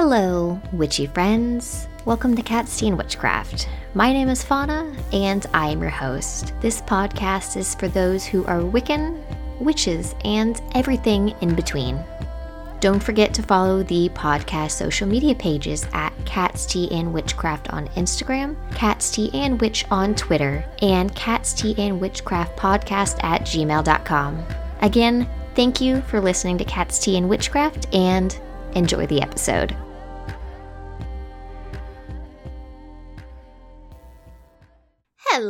Hello, witchy friends. Welcome to Cat's Tea and Witchcraft. My name is Fauna, and I am your host. This podcast is for those who are Wiccan, witches, and everything in between. Don't forget to follow the podcast social media pages at Cat's Tea and Witchcraft on Instagram, Cat's Tea and Witch on Twitter, and Cat's Tea and Witchcraft podcast at gmail.com. Again, thank you for listening to Cat's Tea and Witchcraft and enjoy the episode.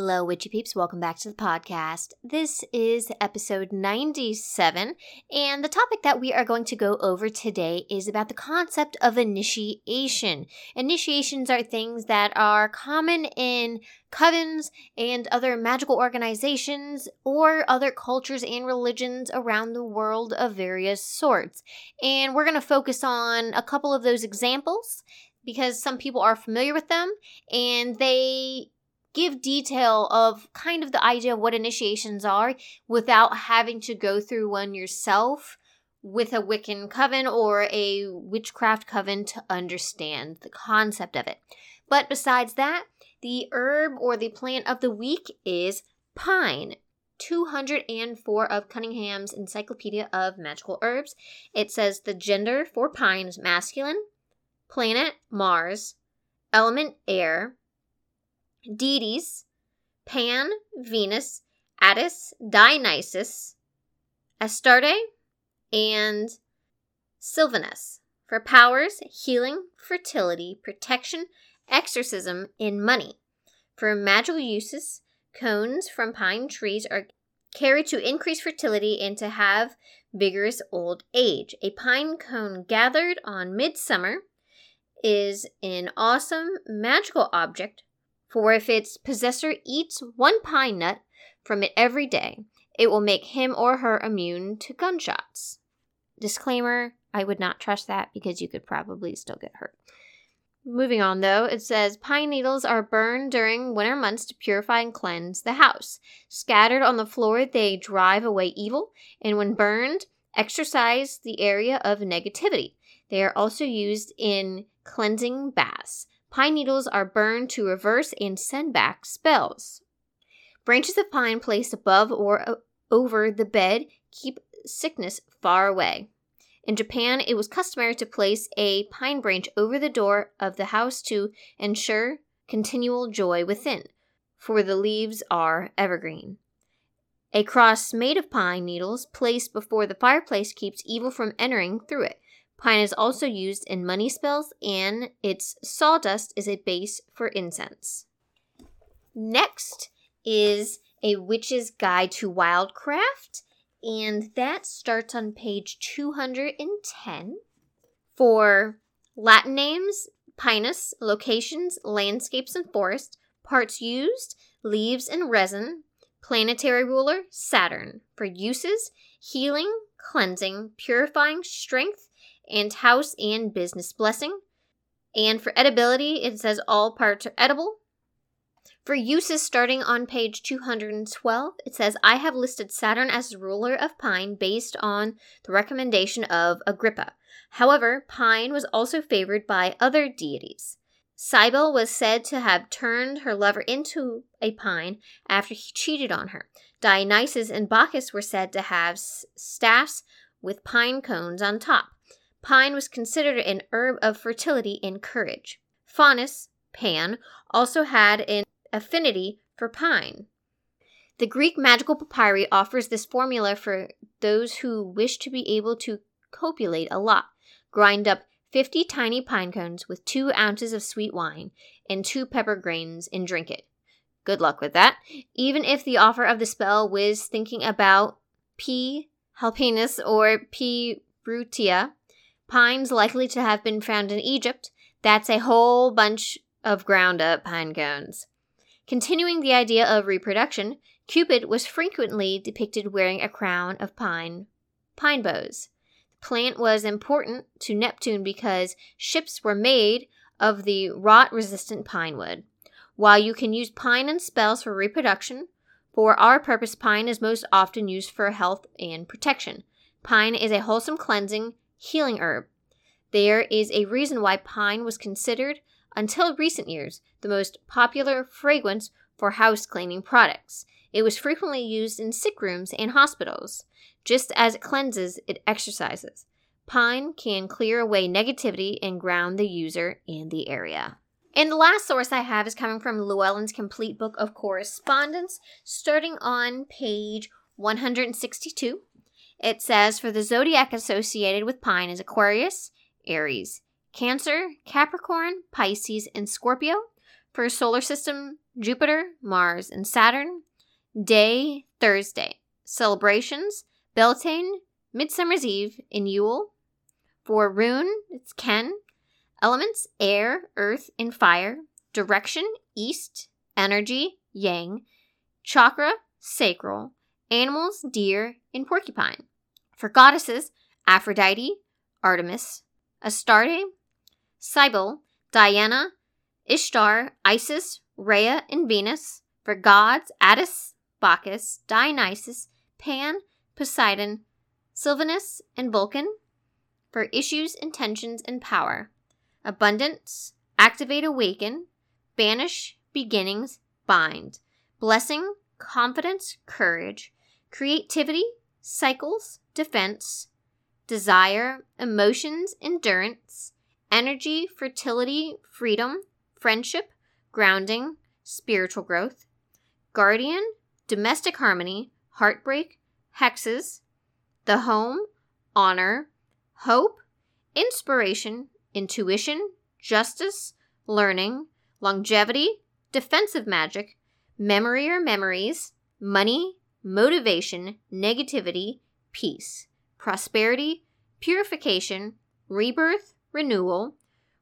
Hello, witchy peeps. Welcome back to the podcast. This is episode 97, and the topic that we are going to go over today is about the concept of initiation. Initiations are things that are common in covens and other magical organizations or other cultures and religions around the world of various sorts. And we're going to focus on a couple of those examples because some people are familiar with them and they give detail of kind of the idea of what initiations are without having to go through one yourself with a Wiccan coven or a witchcraft coven to understand the concept of it. But besides that, the herb or the plant of the week is pine. 204 of Cunningham's Encyclopedia of Magical Herbs. It says the gender for pine is masculine, planet Mars, element air, deities Pan, Venus, Attis, Dionysus, Astarte, and Sylvanus for powers, healing, fertility, protection, exorcism, and money. For magical uses, cones from pine trees are carried to increase fertility and to have vigorous old age. A pine cone gathered on midsummer is an awesome magical object for if its possessor eats one pine nut from it every day, it will make him or her immune to gunshots. Disclaimer I would not trust that because you could probably still get hurt. Moving on, though, it says pine needles are burned during winter months to purify and cleanse the house. Scattered on the floor, they drive away evil, and when burned, exorcise the area of negativity. They are also used in cleansing baths. Pine needles are burned to reverse and send back spells. Branches of pine placed above or over the bed keep sickness far away. In Japan, it was customary to place a pine branch over the door of the house to ensure continual joy within, for the leaves are evergreen. A cross made of pine needles placed before the fireplace keeps evil from entering through it. Pine is also used in money spells, and its sawdust is a base for incense. Next is A Witch's Guide to Wildcraft, and that starts on page 210. For Latin names, Pinus, locations, landscapes, and forest, parts used, leaves and resin, planetary ruler, Saturn. For uses, healing, cleansing, purifying, strength, and house and business blessing. And for edibility, it says all parts are edible. For uses starting on page 212, it says, I have listed Saturn as ruler of Pine based on the recommendation of Agrippa. However, Pine was also favored by other deities. Cybele was said to have turned her lover into a pine after he cheated on her. Dionysus and Bacchus were said to have staffs with pine cones on top. Pine was considered an herb of fertility and courage. Faunus, Pan, also had an affinity for pine. The Greek magical papyri offers this formula for those who wish to be able to copulate a lot. Grind up 50 tiny pine cones with 2 ounces of sweet wine and 2 pepper grains and drink it. Good luck with that. Even if the offer of the spell was thinking about P. halpinus or P. brutia, Pines likely to have been found in Egypt. That's a whole bunch of ground up pine cones. Continuing the idea of reproduction, Cupid was frequently depicted wearing a crown of pine pine boughs. The plant was important to Neptune because ships were made of the rot resistant pine wood. While you can use pine in spells for reproduction, for our purpose, pine is most often used for health and protection. Pine is a wholesome cleansing healing herb. There is a reason why pine was considered, until recent years, the most popular fragrance for house cleaning products. It was frequently used in sick rooms and hospitals. Just as it cleanses, it exorcises. Pine can clear away negativity and ground the user in the area. And the last source I have is coming from Llewellyn's Complete Book of Correspondence, starting on page 162. It says For the zodiac associated with pine is Aquarius, Aries, Cancer, Capricorn, Pisces, and Scorpio. For solar system, Jupiter, Mars, and Saturn. Day, Thursday. Celebrations, Beltane, Midsummer's Eve, and Yule. For rune, it's Ken. Elements air, earth, and fire. Direction east. Energy yang. Chakra sacral. Animals deer and porcupine. For goddesses Aphrodite, Artemis, Astarte, Cybele, Diana, Ishtar, Isis, Rhea, and Venus. For gods Attis, Bacchus, Dionysus, Pan, Poseidon, Sylvanus, and Vulcan for issues, intentions, and power. Abundance, activate, awaken, banish, beginnings, bind. Blessing, confidence, courage, creativity, cycles, defense, desire, emotions, endurance, energy, fertility, freedom, friendship, grounding, spiritual growth, guardian, domestic harmony, heartbreak, hexes, the home, honor, hope, inspiration, intuition, justice, learning, longevity, defensive magic, memory or memories, money, motivation, negativity, peace, prosperity, purification, rebirth, renewal,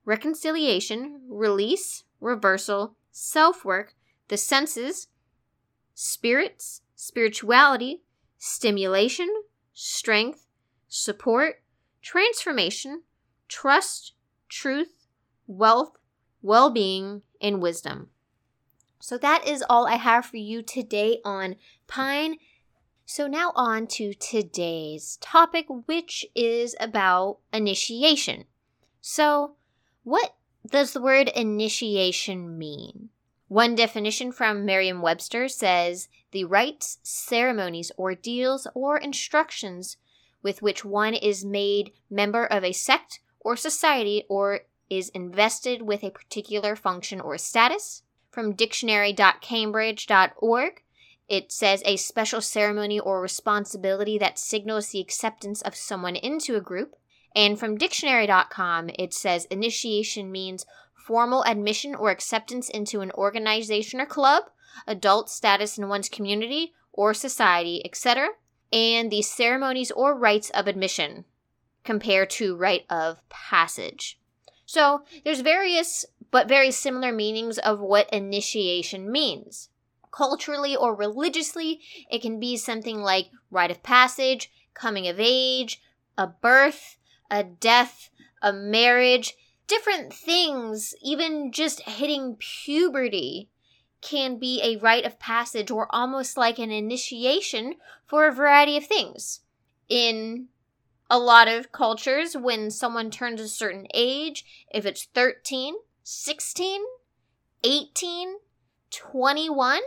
reconciliation, release, reversal, self work, the senses, spirits, spirituality, stimulation, strength, support, transformation, trust, truth, wealth, well being, and wisdom. So that is all I have for you today on Pine. So now on to today's topic, which is about initiation. So, what does the word initiation mean? One definition from Merriam Webster says the rites, ceremonies, ordeals, or instructions with which one is made member of a sect or society or is invested with a particular function or status. From dictionary.cambridge.org, it says a special ceremony or responsibility that signals the acceptance of someone into a group. And from dictionary.com, it says initiation means formal admission or acceptance into an organization or club, adult status in one's community or society, etc and the ceremonies or rites of admission compared to rite of passage. So there's various but very similar meanings of what initiation means. Culturally or religiously, it can be something like rite of passage, coming of age, a birth, a death, a marriage, different things, even just hitting puberty can be a rite of passage or almost like an initiation for a variety of things. In a lot of cultures, when someone turns a certain age, if it's 13, 16, 18, 21,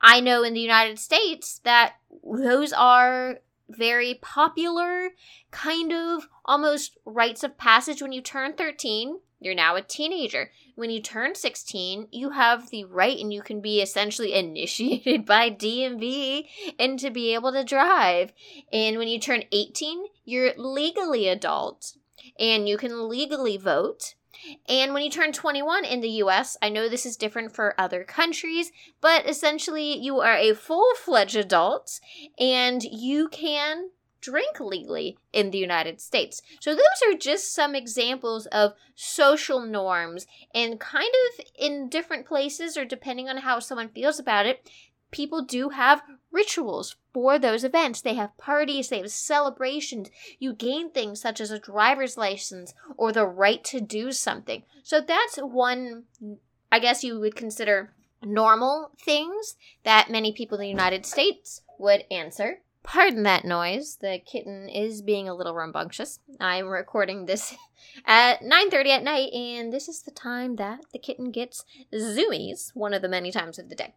I know in the United States that those are very popular, kind of almost rites of passage when you turn 13. You're now a teenager. When you turn 16, you have the right and you can be essentially initiated by DMV and to be able to drive. And when you turn 18, you're legally adult and you can legally vote. And when you turn 21 in the US, I know this is different for other countries, but essentially you are a full fledged adult and you can drink legally in the United States. So, those are just some examples of social norms, and kind of in different places, or depending on how someone feels about it, people do have rituals for those events. They have parties, they have celebrations. You gain things such as a driver's license or the right to do something. So, that's one, I guess you would consider normal things that many people in the United States would answer. Pardon that noise. The kitten is being a little rambunctious. I'm recording this at 9:30 at night and this is the time that the kitten gets zoomies, one of the many times of the day.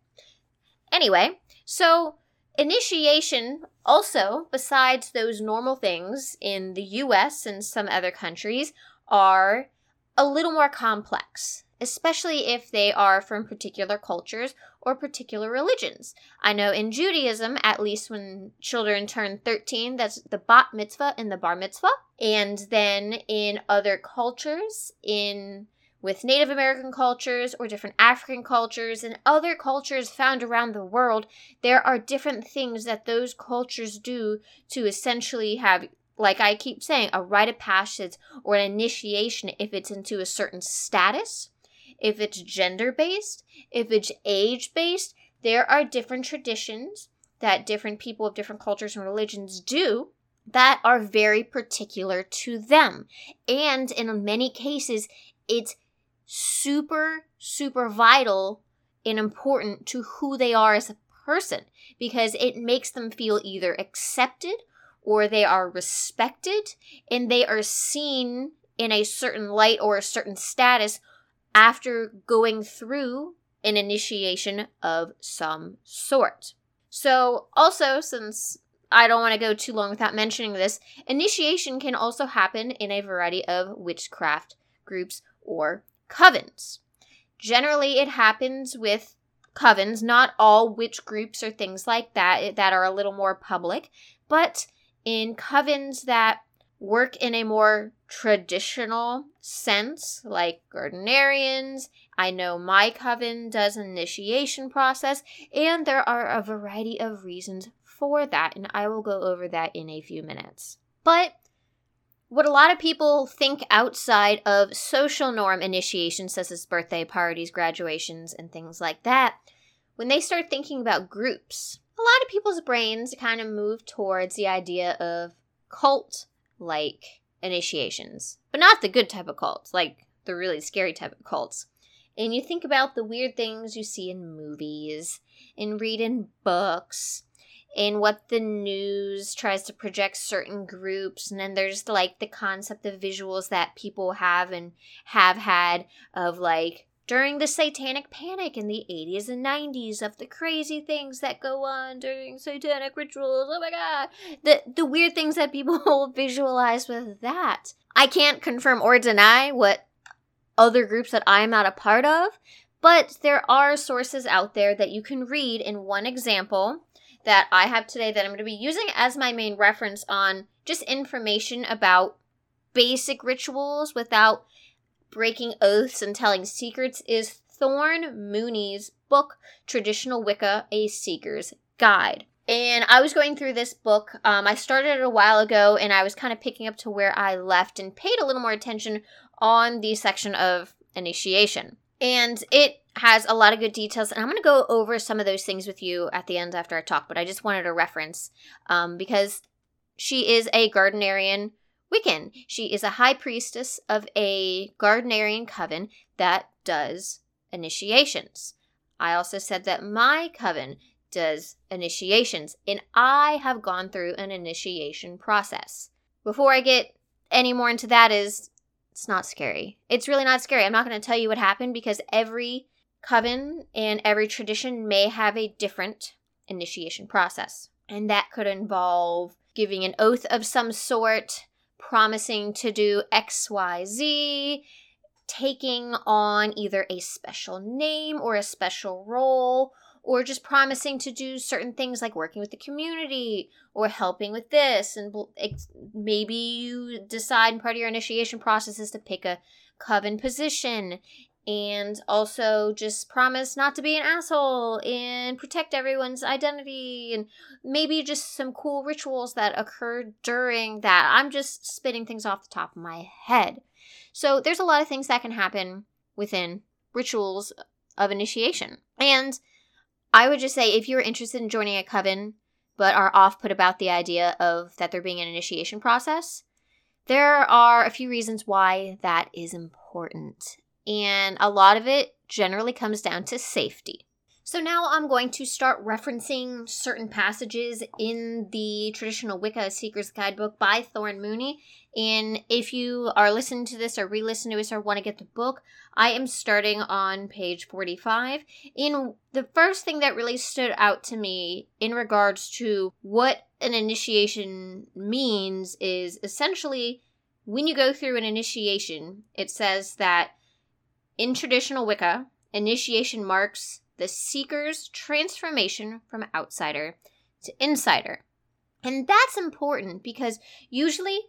Anyway, so initiation also besides those normal things in the US and some other countries are a little more complex especially if they are from particular cultures or particular religions. I know in Judaism, at least when children turn 13, that's the bat mitzvah and the bar mitzvah. And then in other cultures, in with Native American cultures or different African cultures and other cultures found around the world, there are different things that those cultures do to essentially have like I keep saying, a rite of passage or an initiation if it's into a certain status if it's gender based, if it's age based, there are different traditions that different people of different cultures and religions do that are very particular to them. And in many cases, it's super, super vital and important to who they are as a person because it makes them feel either accepted or they are respected and they are seen in a certain light or a certain status after going through an initiation of some sort. So, also, since I don't want to go too long without mentioning this, initiation can also happen in a variety of witchcraft groups or covens. Generally, it happens with covens, not all witch groups or things like that eh, that are a little more public, but in covens that work in a more traditional sense, like Gardnerians. I know my coven does initiation process, and there are a variety of reasons for that, and I will go over that in a few minutes. But what a lot of people think outside of social norm initiations, such as birthday parties, graduations, and things like that, when they start thinking about groups, a lot of people's brains kind of move towards the idea of cult like initiations, but not the good type of cults, like the really scary type of cults. And you think about the weird things you see in movies and read in books and what the news tries to project certain groups and then there's like the concept of visuals that people have and have had of like during the satanic panic in the 80s and 90s of the crazy things that go on during satanic rituals. Oh my god. The the weird things that people visualize with that. I can't confirm or deny what other groups that I'm not a part of, but there are sources out there that you can read in one example that I have today that I'm going to be using as my main reference on just information about basic rituals without breaking oaths and telling secrets is Thorn Mooney's book, Traditional Wicca A Seeker's Guide. And I was going through this book. Um, I started it a while ago and I was kind of picking up to where I left and paid a little more attention on the section of initiation. And it has a lot of good details. And I'm going to go over some of those things with you at the end after I talk, but I just wanted a reference um, because she is a Gardnerian Wiccan. She is a high priestess of a Gardnerian coven that does initiations. I also said that my coven does initiations, and I have gone through an initiation process. Before I get any more into that, is it's not scary. It's really not scary. I'm not going to tell you what happened because every coven and every tradition may have a different initiation process. And that could involve giving an oath of some sort, promising to do XYZ, taking on either a special name or a special role, or just promising to do certain things like working with the community or helping with this. And maybe you decide part of your initiation process is to pick a coven position and also just promise not to be an asshole and protect everyone's identity and maybe just some cool rituals that occur during that. I'm just spitting things off the top of my head. So there's a lot of things that can happen within rituals of initiation. And I would just say if you're interested in joining a coven but are off put about the idea of that there being an initiation process, there are a few reasons why that is important and a lot of it generally comes down to safety. So now I'm going to start referencing certain passages in the traditional Wicca Seeker's Guidebook by Thorn Mooney. And if you are listening to this or re listen to this or want to get the book, I am starting on page 45. In the first thing that really stood out to me in regards to what an initiation means is essentially when you go through an initiation, it says that in traditional Wicca, initiation marks the seeker's transformation from outsider to insider. And that's important because usually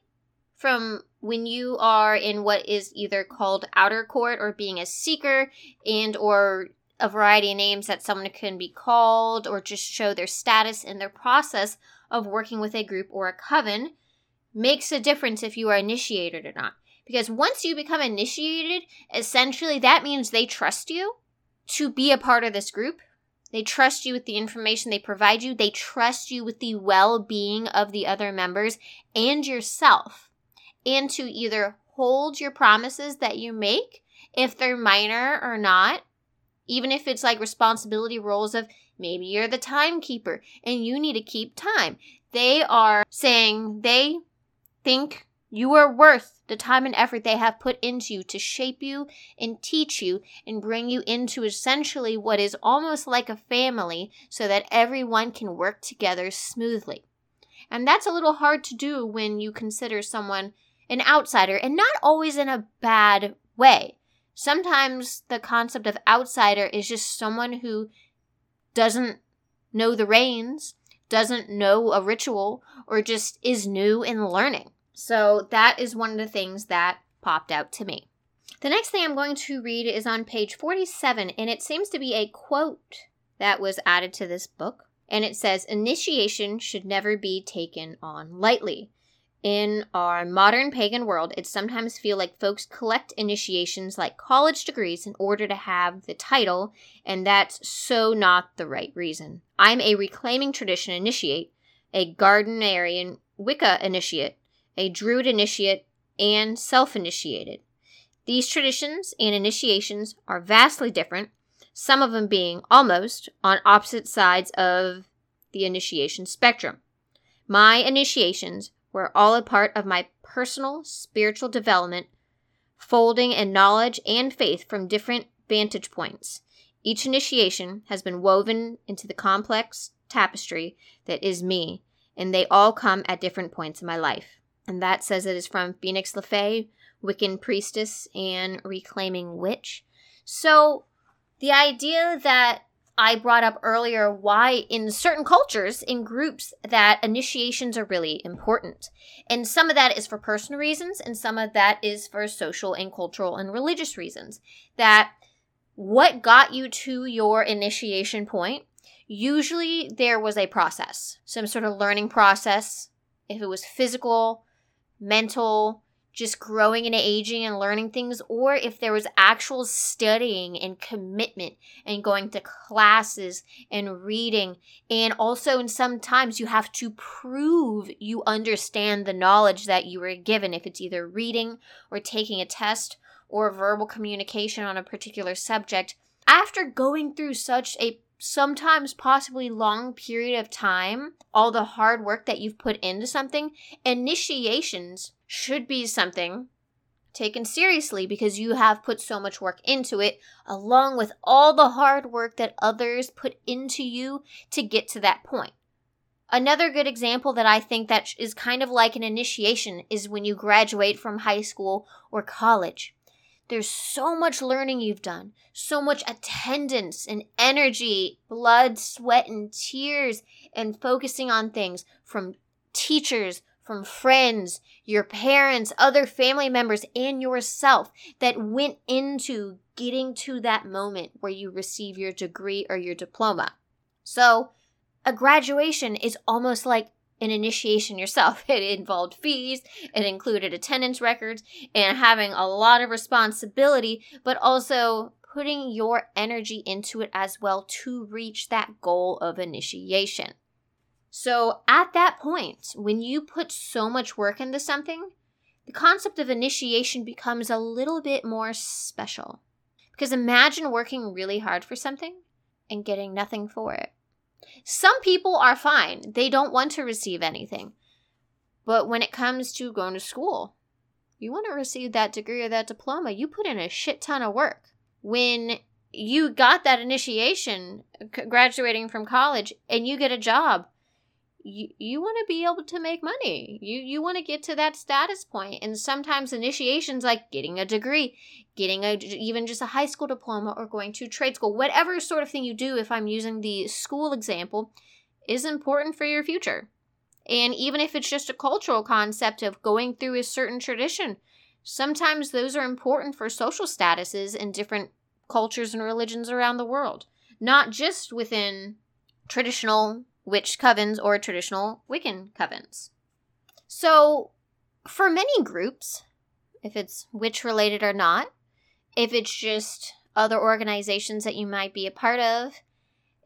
from when you are in what is either called outer court or being a seeker and or a variety of names that someone can be called or just show their status in their process of working with a group or a coven makes a difference if you are initiated or not. Because once you become initiated, essentially that means they trust you to be a part of this group. They trust you with the information they provide you. They trust you with the well being of the other members and yourself. And to either hold your promises that you make, if they're minor or not, even if it's like responsibility roles of maybe you're the timekeeper and you need to keep time. They are saying they think you are worth the time and effort they have put into you to shape you and teach you and bring you into essentially what is almost like a family so that everyone can work together smoothly. And that's a little hard to do when you consider someone an outsider and not always in a bad way. Sometimes the concept of outsider is just someone who doesn't know the reins, doesn't know a ritual, or just is new in learning. So that is one of the things that popped out to me. The next thing I'm going to read is on page 47, and it seems to be a quote that was added to this book. And it says, Initiation should never be taken on lightly. In our modern pagan world, it sometimes feel like folks collect initiations like college degrees in order to have the title, and that's so not the right reason. I'm a reclaiming tradition initiate, a Gardnerian Wicca initiate, a Druid initiate, and self initiated. These traditions and initiations are vastly different, some of them being almost on opposite sides of the initiation spectrum. My initiations were all a part of my personal spiritual development, folding in knowledge and faith from different vantage points. Each initiation has been woven into the complex tapestry that is me, and they all come at different points in my life. And that says it is from Phoenix LeFae, Wiccan Priestess, and Reclaiming Witch. So the idea that I brought up earlier why in certain cultures, in groups, that initiations are really important. And some of that is for personal reasons, and some of that is for social and cultural and religious reasons. That what got you to your initiation point, usually there was a process, some sort of learning process. If it was physical, mental, just growing and aging and learning things, or if there was actual studying and commitment and going to classes and reading. And also, and sometimes you have to prove you understand the knowledge that you were given, if it's either reading or taking a test or verbal communication on a particular subject. After going through such a sometimes possibly long period of time, all the hard work that you've put into something, initiations should be something taken seriously because you have put so much work into it, along with all the hard work that others put into you to get to that point. Another good example that I think that is kind of like an initiation is when you graduate from high school or college. There's so much learning you've done, so much attendance and energy, blood, sweat, and tears, and focusing on things from teachers, from friends, your parents, other family members, and yourself that went into getting to that moment where you receive your degree or your diploma. So, a graduation is almost like an initiation yourself. It involved fees, it included attendance records, and having a lot of responsibility, but also putting your energy into it as well to reach that goal of initiation. So, at that point, when you put so much work into something, the concept of initiation becomes a little bit more special. Because imagine working really hard for something and getting nothing for it. Some people are fine, they don't want to receive anything. But when it comes to going to school, you want to receive that degree or that diploma, you put in a shit ton of work. When you got that initiation graduating from college and you get a job, you, you want to be able to make money. You you want to get to that status point. And sometimes initiations like getting a degree, getting a even just a high school diploma or going to trade school, whatever sort of thing you do if I'm using the school example is important for your future. And even if it's just a cultural concept of going through a certain tradition, sometimes those are important for social statuses in different cultures and religions around the world, not just within traditional witch covens or traditional Wiccan covens. So, for many groups, if it's witch related or not, if it's just other organizations that you might be a part of,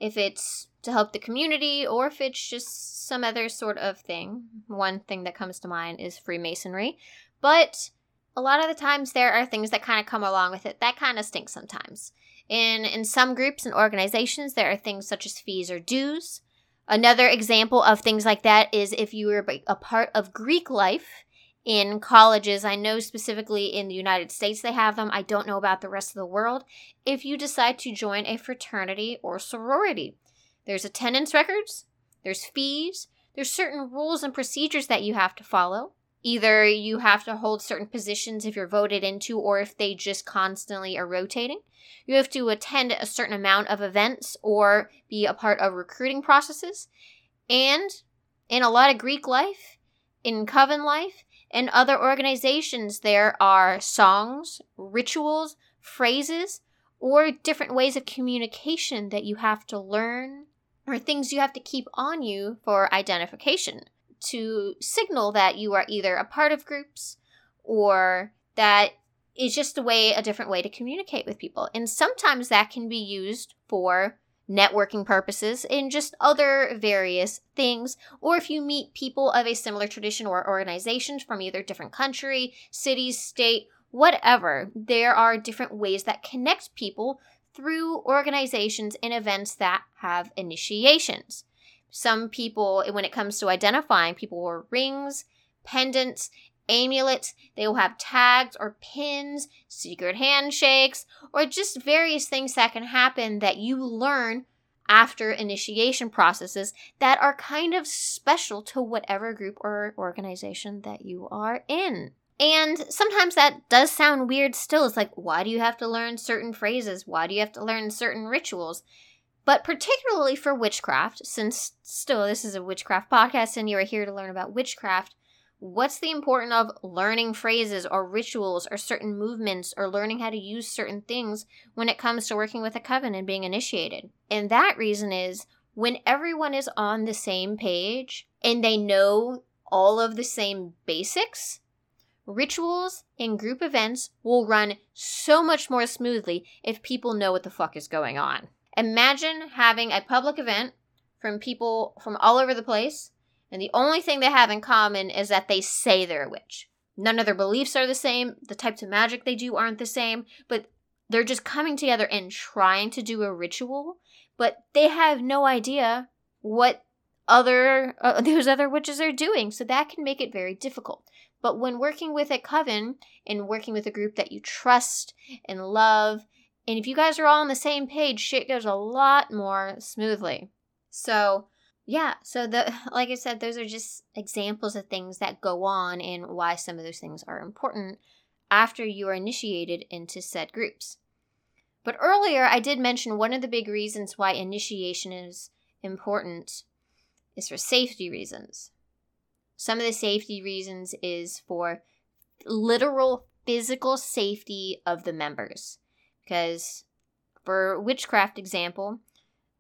if it's to help the community or if it's just some other sort of thing. One thing that comes to mind is Freemasonry. But a lot of the times there are things that kind of come along with it that kind of stink sometimes. In in some groups and organizations there are things such as fees or dues. Another example of things like that is if you were a part of Greek life in colleges. I know specifically in the United States they have them. I don't know about the rest of the world. If you decide to join a fraternity or sorority, there's attendance records, there's fees, there's certain rules and procedures that you have to follow. Either you have to hold certain positions if you're voted into, or if they just constantly are rotating. You have to attend a certain amount of events or be a part of recruiting processes. And in a lot of Greek life, in Coven life, and other organizations, there are songs, rituals, phrases, or different ways of communication that you have to learn or things you have to keep on you for identification to signal that you are either a part of groups or that is just a way a different way to communicate with people and sometimes that can be used for networking purposes and just other various things or if you meet people of a similar tradition or organizations from either different country cities state whatever there are different ways that connect people through organizations and events that have initiations. Some people, when it comes to identifying, people wear rings, pendants, amulets. They will have tags or pins, secret handshakes, or just various things that can happen that you learn after initiation processes that are kind of special to whatever group or organization that you are in. And sometimes that does sound weird still. It's like, why do you have to learn certain phrases? Why do you have to learn certain rituals? But particularly for witchcraft, since still this is a witchcraft podcast and you are here to learn about witchcraft, what's the importance of learning phrases or rituals or certain movements or learning how to use certain things when it comes to working with a coven and being initiated? And that reason is when everyone is on the same page and they know all of the same basics, Rituals and group events will run so much more smoothly if people know what the fuck is going on. Imagine having a public event from people from all over the place, and the only thing they have in common is that they say they're a witch. None of their beliefs are the same, the types of magic they do aren't the same, but they're just coming together and trying to do a ritual, but they have no idea what other uh, those other witches are doing, so that can make it very difficult. But when working with a coven and working with a group that you trust and love, and if you guys are all on the same page, shit goes a lot more smoothly. So, yeah, so the like I said, those are just examples of things that go on and why some of those things are important after you are initiated into said groups. But earlier I did mention one of the big reasons why initiation is important is for safety reasons. Some of the safety reasons is for literal physical safety of the members. Because for witchcraft example,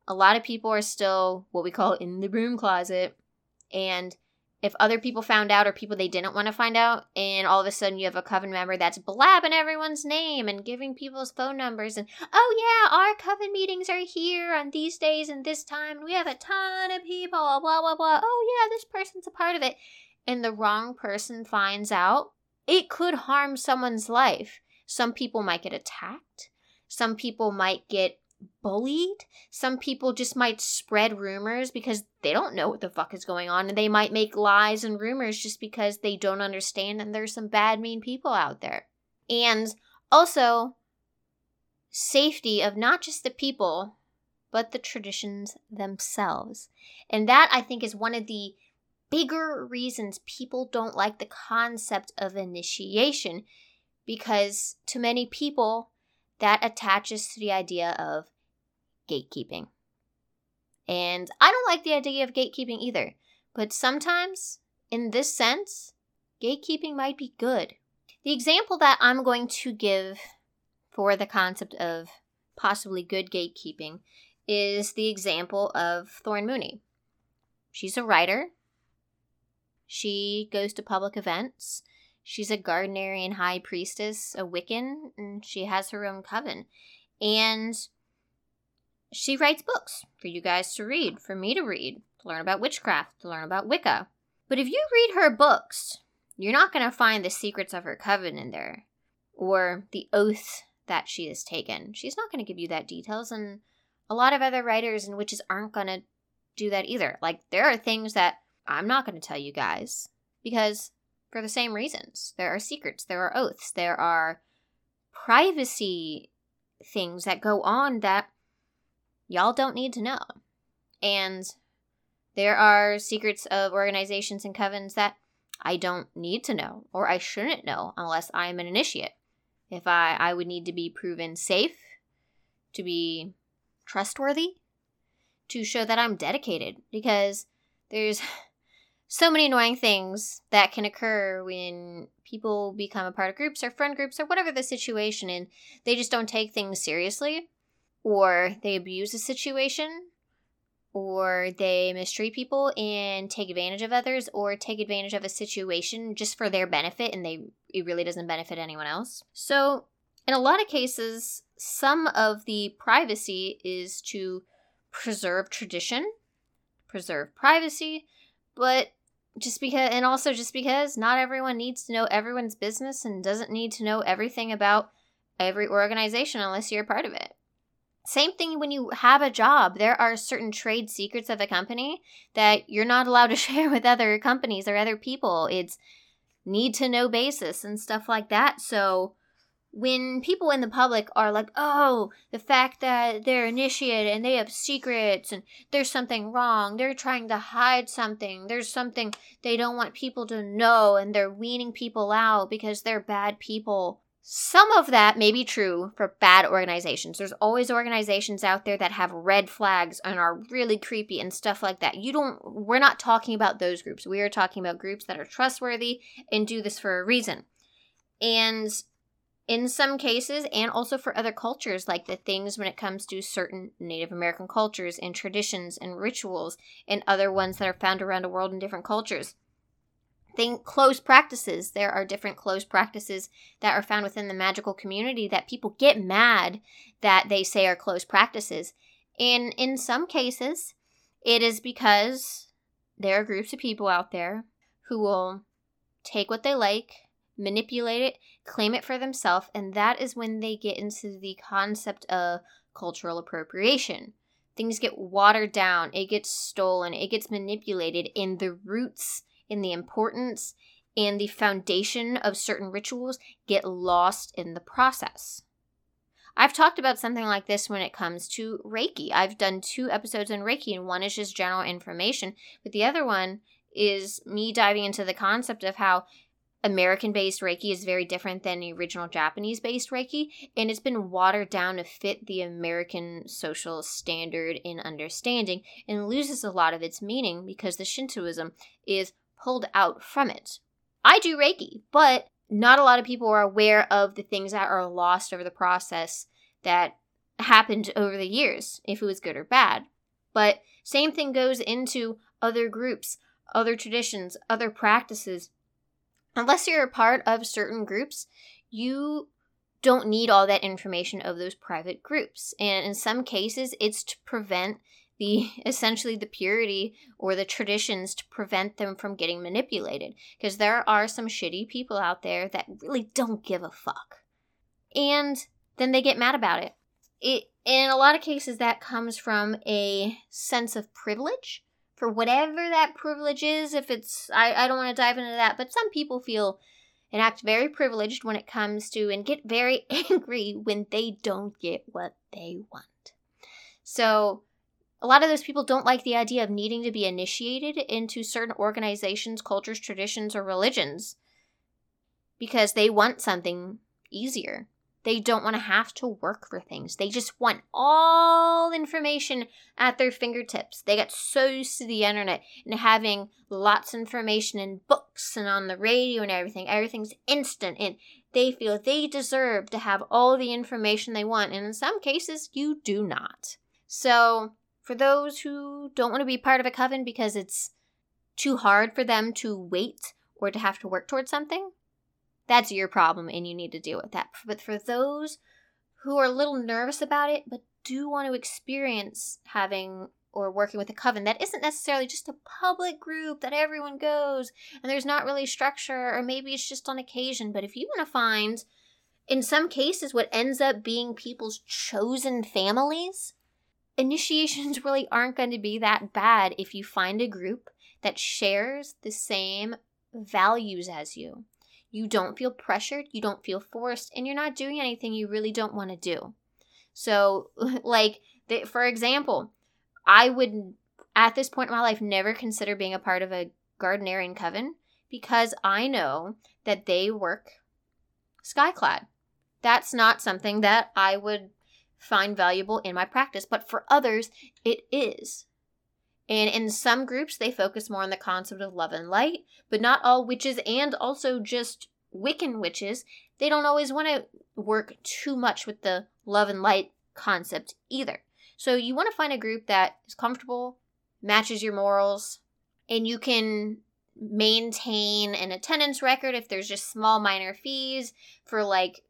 a lot of people are still what we call in the broom closet. And if other people found out or people they didn't want to find out, and all of a sudden you have a coven member that's blabbing everyone's name and giving people's phone numbers, and oh yeah, our coven meetings are here on these days and this time, and we have a ton of people, blah blah blah. Oh yeah, this person's a part of it, and the wrong person finds out, it could harm someone's life. Some people might get attacked, some people might get bullied. Some people just might spread rumors because they don't know what the fuck is going on and they might make lies and rumors just because they don't understand and there's some bad mean people out there. And also safety of not just the people but the traditions themselves. And that I think is one of the bigger reasons people don't like the concept of initiation because to many people that attaches to the idea of gatekeeping. And I don't like the idea of gatekeeping either, but sometimes, in this sense, gatekeeping might be good. The example that I'm going to give for the concept of possibly good gatekeeping is the example of Thorn Mooney. She's a writer. She goes to public events. She's a Gardnerian high priestess, a Wiccan, and she has her own coven. And she writes books for you guys to read, for me to read, to learn about witchcraft, to learn about Wicca. But if you read her books, you're not going to find the secrets of her coven in there or the oath that she has taken. She's not going to give you that details, and a lot of other writers and witches aren't going to do that either. Like, there are things that I'm not going to tell you guys because for the same reasons. There are secrets, there are oaths, there are privacy things that go on that y'all don't need to know. And there are secrets of organizations and covens that I don't need to know or I shouldn't know unless I am an initiate. If I I would need to be proven safe, to be trustworthy, to show that I'm dedicated because there's so many annoying things that can occur when people become a part of groups or friend groups or whatever the situation and they just don't take things seriously or they abuse a situation or they mistreat people and take advantage of others or take advantage of a situation just for their benefit and they it really doesn't benefit anyone else. So, in a lot of cases, some of the privacy is to preserve tradition, preserve privacy, but just because and also just because not everyone needs to know everyone's business and doesn't need to know everything about every organization unless you're a part of it. Same thing when you have a job. There are certain trade secrets of a company that you're not allowed to share with other companies or other people. It's need to know basis and stuff like that. So when people in the public are like, oh, the fact that they're initiated and they have secrets and there's something wrong, they're trying to hide something, there's something they don't want people to know and they're weaning people out because they're bad people. Some of that may be true for bad organizations. There's always organizations out there that have red flags and are really creepy and stuff like that. You don't, we're not talking about those groups. We are talking about groups that are trustworthy and do this for a reason. And in some cases, and also for other cultures, like the things when it comes to certain Native American cultures and traditions and rituals, and other ones that are found around the world in different cultures think close practices. There are different close practices that are found within the magical community that people get mad that they say are close practices. And in some cases, it is because there are groups of people out there who will take what they like, manipulate it, claim it for themselves, and that is when they get into the concept of cultural appropriation. Things get watered down, it gets stolen, it gets manipulated, and the roots in the importance and the foundation of certain rituals get lost in the process. I've talked about something like this when it comes to Reiki. I've done two episodes on Reiki, and one is just general information, but the other one is me diving into the concept of how American based Reiki is very different than the original Japanese based Reiki, and it's been watered down to fit the American social standard in understanding and loses a lot of its meaning because the Shintoism is pulled out from it. I do Reiki, but not a lot of people are aware of the things that are lost over the process that happened over the years, if it was good or bad. But same thing goes into other groups, other traditions, other practices. Unless you're a part of certain groups, you don't need all that information of those private groups. And in some cases, it's to prevent the essentially the purity or the traditions to prevent them from getting manipulated. Because there are some shitty people out there that really don't give a fuck. And then they get mad about it. It in a lot of cases, that comes from a sense of privilege for whatever that privilege is. If it's, I, I don't want to dive into that, but some people feel and act very privileged when it comes to and get very angry when they don't get what they want. So, a lot of those people don't like the idea of needing to be initiated into certain organizations, cultures, traditions, or religions because they want something easier. They don't want to have to work for things. They just want all information at their fingertips. They get so used to the internet and having lots of information in books and on the radio and everything. Everything's instant and they feel they deserve to have all the information they want. And in some cases, you do not. So, for those who don't want to be part of a coven because it's too hard for them to wait or to have to work towards something, that's your problem and you need to deal with that. But for those who are a little nervous about it, but do want to experience having or working with a coven that isn't necessarily just a public group that everyone goes and there's not really structure, or maybe it's just on occasion. But if you want to find, in some cases, what ends up being people's chosen families, initiations really aren't going to be that bad if you find a group that shares the same values as you. You don't feel pressured, you don't feel forced, and you're not doing anything you really don't want to do. So, like, for example, I would, at this point in my life, never consider being a part of a Gardnerian coven because I know that they work skyclad. That's not something that I would find valuable in my practice, but for others, it is. And in some groups, they focus more on the concept of love and light, but not all witches and also just Wiccan witches, they don't always want to work too much with the love and light concept either. So you want to find a group that is comfortable, matches your morals, and you can maintain an attendance record if there's just small minor fees for like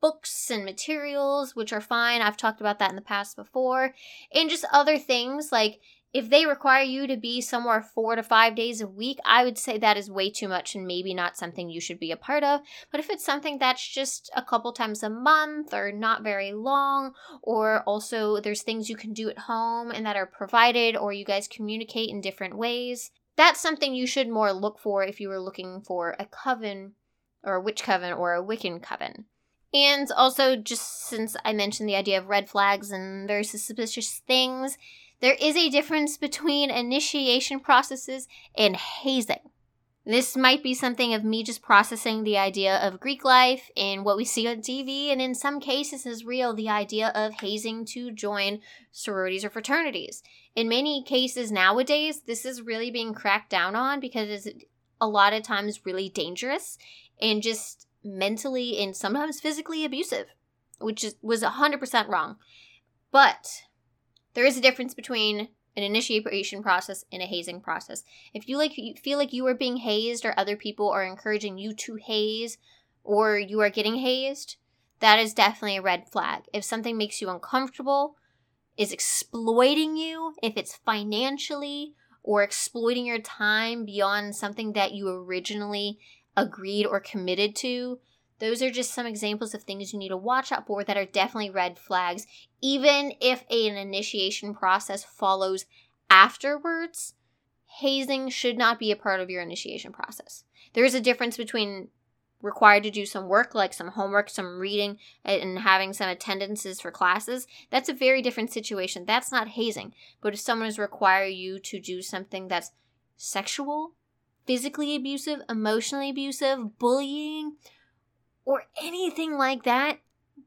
books and materials, which are fine. I've talked about that in the past before. And just other things like if they require you to be somewhere four to five days a week, I would say that is way too much and maybe not something you should be a part of. But if it's something that's just a couple times a month or not very long, or also there's things you can do at home and that are provided, or you guys communicate in different ways, that's something you should more look for if you were looking for a coven or a witch coven or a Wiccan coven. And also, just since I mentioned the idea of red flags and very suspicious things, there is a difference between initiation processes and hazing. This might be something of me just processing the idea of Greek life and what we see on TV, and in some cases is real the idea of hazing to join sororities or fraternities. In many cases nowadays, this is really being cracked down on because it's a lot of times really dangerous and just mentally and sometimes physically abusive, which is, was 100% wrong. But there is a difference between an initiation process and a hazing process. If you like you feel like you are being hazed or other people are encouraging you to haze or you are getting hazed, that is definitely a red flag. If something makes you uncomfortable, is exploiting you, if it's financially or exploiting your time beyond something that you originally agreed or committed to, those are just some examples of things you need to watch out for that are definitely red flags. Even if an initiation process follows afterwards, hazing should not be a part of your initiation process. There is a difference between required to do some work, like some homework, some reading, and having some attendances for classes, that's a very different situation. That's not hazing. But if someone is require you to do something that's sexual, physically abusive, emotionally abusive, bullying, or anything like that,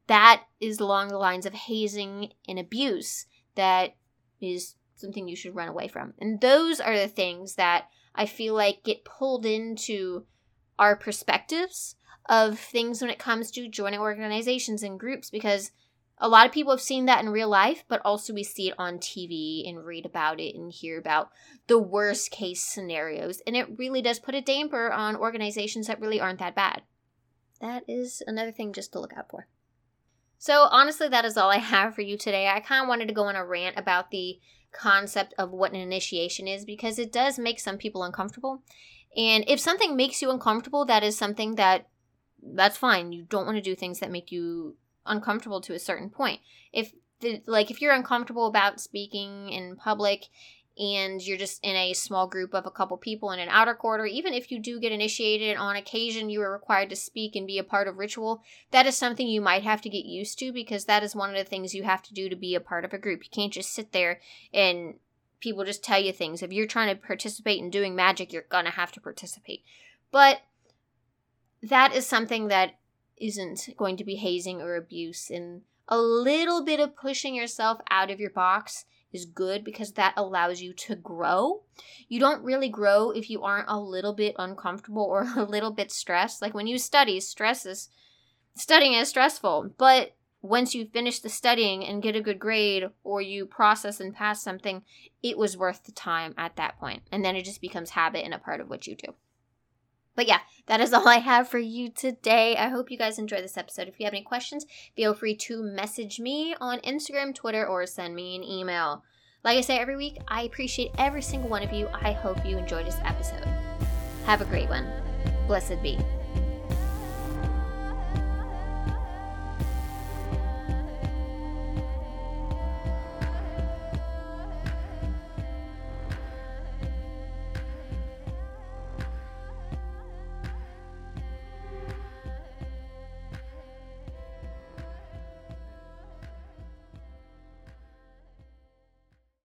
that is along the lines of hazing and abuse that is something you should run away from. And those are the things that I feel like get pulled into our perspectives of things when it comes to joining organizations and groups because a lot of people have seen that in real life, but also we see it on TV and read about it and hear about the worst case scenarios. And it really does put a damper on organizations that really aren't that bad that is another thing just to look out for. So, honestly, that is all I have for you today. I kind of wanted to go on a rant about the concept of what an initiation is because it does make some people uncomfortable. And if something makes you uncomfortable, that is something that that's fine. You don't want to do things that make you uncomfortable to a certain point. If the, like if you're uncomfortable about speaking in public and you're just in a small group of a couple people in an outer or even if you do get initiated on occasion you are required to speak and be a part of ritual, that is something you might have to get used to because that is one of the things you have to do to be a part of a group. You can't just sit there and people just tell you things. If you're trying to participate in doing magic, you're gonna have to participate. But that is something that isn't going to be hazing or abuse and a little bit of pushing yourself out of your box is good because that allows you to grow. You don't really grow if you aren't a little bit uncomfortable or a little bit stressed. Like when you study, stress is studying is stressful, but once you finish the studying and get a good grade or you process and pass something, it was worth the time at that point. And then it just becomes habit and a part of what you do. But yeah, that is all I have for you today. I hope you guys enjoyed this episode. If you have any questions, feel free to message me on Instagram, Twitter, or send me an email. Like I say every week, I appreciate every single one of you. I hope you enjoyed this episode. Have a great one. Blessed be.